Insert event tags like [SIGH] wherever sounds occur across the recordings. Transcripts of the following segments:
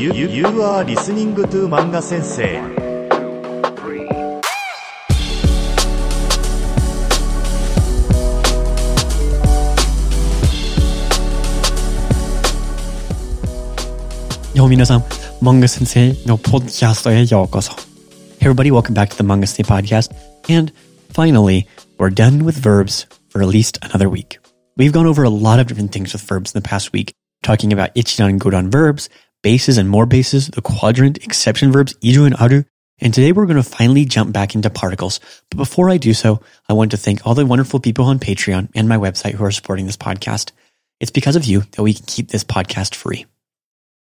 You, you, you are listening to 漫画先生。よ、皆さん、漫画先生のポッドキャストへようこそ。Hey everybody, welcome back to the Manga Sensei podcast. And finally, we're done with verbs for at least another week. We've gone over a lot of different things with verbs in the past week, talking about ichidan and godan verbs, bases and more bases, the quadrant, exception verbs, iru and aru. And today we're going to finally jump back into particles. But before I do so, I want to thank all the wonderful people on Patreon and my website who are supporting this podcast. It's because of you that we can keep this podcast free.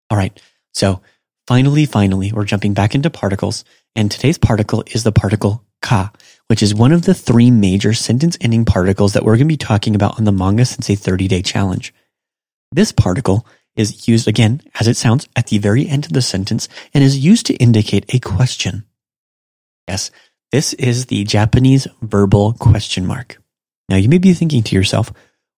All right. So finally, finally, we're jumping back into particles. And today's particle is the particle ka, which is one of the three major sentence ending particles that we're going to be talking about on the Manga Sensei 30 day challenge. This particle is used again, as it sounds, at the very end of the sentence and is used to indicate a question. Yes, this is the Japanese verbal question mark. Now you may be thinking to yourself,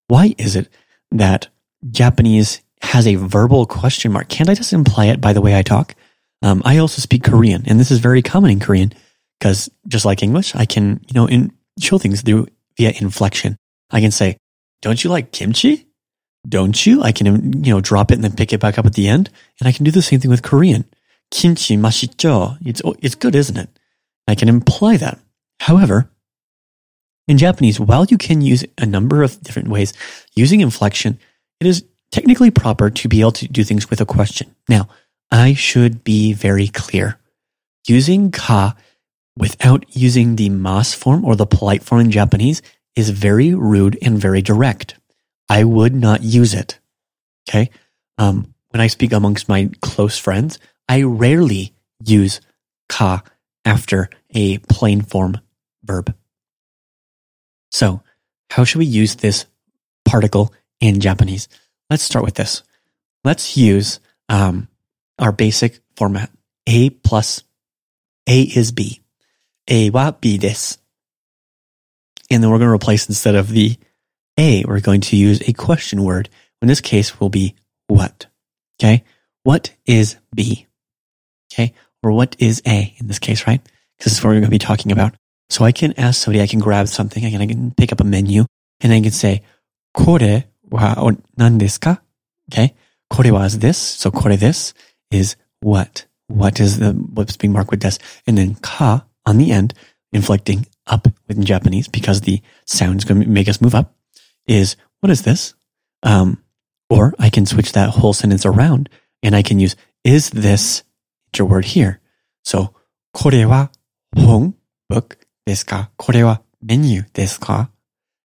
why is it that Japanese has a verbal question mark? Can't I just imply it by the way I talk? Um, I also speak Korean, and this is very common in Korean because just like English, I can, you know, in, show things through via inflection. I can say, don't you like kimchi? Don't you? I can, um, you know, drop it and then pick it back up at the end. And I can do the same thing with Korean. Kimchi mashicho. It's, oh, it's good, isn't it? I can imply that. However, in Japanese, while you can use a number of different ways using inflection, it is technically proper to be able to do things with a question. Now, I should be very clear. Using ka without using the mas form or the polite form in Japanese is very rude and very direct. I would not use it. Okay. Um, when I speak amongst my close friends, I rarely use ka after a plain form verb. So how should we use this particle in Japanese? Let's start with this. Let's use um, our basic format. A plus A is B. A wa B this. And then we're going to replace instead of the A, we're going to use a question word. In this case will be what. Okay. What is B? Okay. Or what is A in this case, right? Because this is what we're going to be talking about. So I can ask somebody, I can grab something, I can, I can pick up a menu and I can say, kore wa nan desu ka? Okay. Kore wa is this. So kore this is what? What is the, what's being marked with des? And then ka on the end, inflecting up within Japanese because the sound is going to make us move up is what is this? Um, or I can switch that whole sentence around and I can use is this your word here. So, これは本 book ですかこれは menu ですか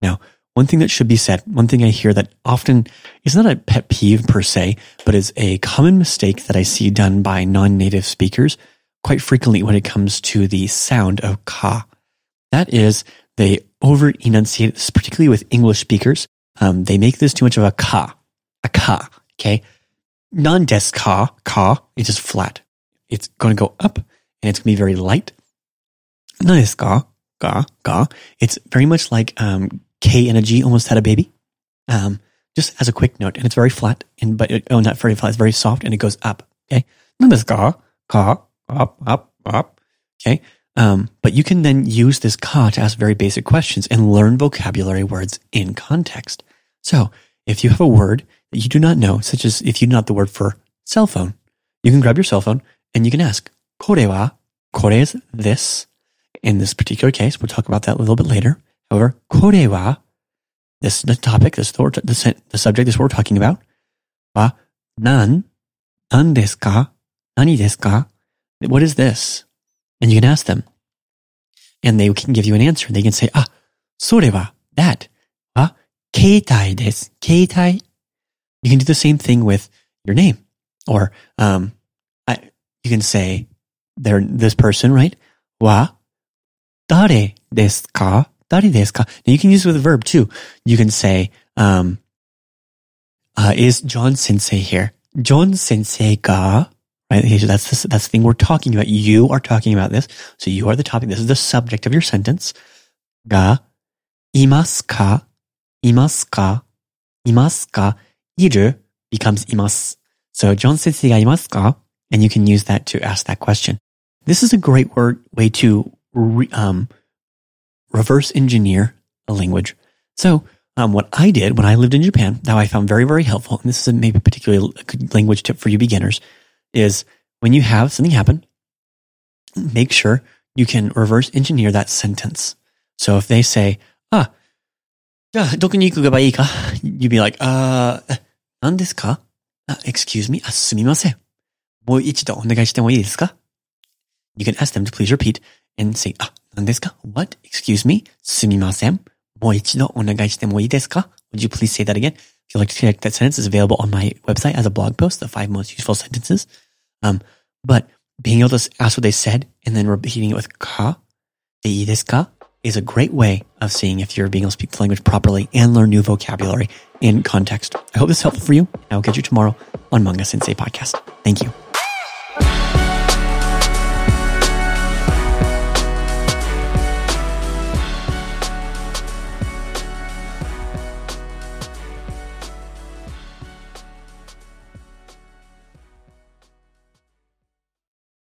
Now, one thing that should be said, one thing I hear that often is not a pet peeve per se, but is a common mistake that I see done by non-native speakers quite frequently when it comes to the sound of ka. That is, they over enunciate, this, particularly with English speakers. Um, they make this too much of a ka, a ka, okay? Non des ka, ka, it's just flat. It's going to go up and it's going to be very light. Non des ka, ka, ka. It's very much like, um, K and a G almost had a baby. Um, just as a quick note, and it's very flat, and but it, oh, not very flat. It's very soft, and it goes up. Okay, non des ka, ka, up, up, up. Okay, um, but you can then use this ka to ask very basic questions and learn vocabulary words in context. So if you have a word that you do not know, such as if you know not the word for cell phone, you can grab your cell phone and you can ask, kore wa, kore is this. In this particular case, we'll talk about that a little bit later. However, kore wa, this is the topic, this the, the, the subject, this what we're talking about. Wa, nan, nan desu ka, nani desu ka? What is this? And you can ask them. And they can give you an answer. They can say, ah, それは that. Ah, 携帯です。携帯. You can do the same thing with your name. Or, um, I, you can say, they're this person, right? Wa, 誰ですか誰ですか Now you can use it with a verb too. You can say, um, uh, is John Sensei here? John Sensei ga, Right? That's the, that's the thing we're talking about. You are talking about this. So you are the topic. This is the subject of your sentence. Ga, imasu ka, imasu ka, imasu ka, iru becomes imasu. So John Sensei ga imasu ka? And you can use that to ask that question. This is a great word, way to re, um, reverse engineer a language. So, um, what I did when I lived in Japan, that I found very, very helpful, and this is a maybe particularly a good language tip for you beginners, is when you have something happen, make sure you can reverse engineer that sentence. So if they say, ah, じゃあ、どこに行くばいいか [LAUGHS] You'd be like, uh, 何ですか uh, Excuse me? あ、すみません。もう一度お願いしてもいいですか You can ask them to please repeat and say, あ、何ですか What? Excuse me? すみません。もう一度お願いしてもいいですか would you please say that again? If you'd like to check that sentence, is available on my website as a blog post, the five most useful sentences. Um, but being able to ask what they said and then repeating it with ka, i desu ka, is a great way of seeing if you're being able to speak the language properly and learn new vocabulary in context. I hope this is helpful for you. I'll catch you tomorrow on Manga Sensei Podcast. Thank you.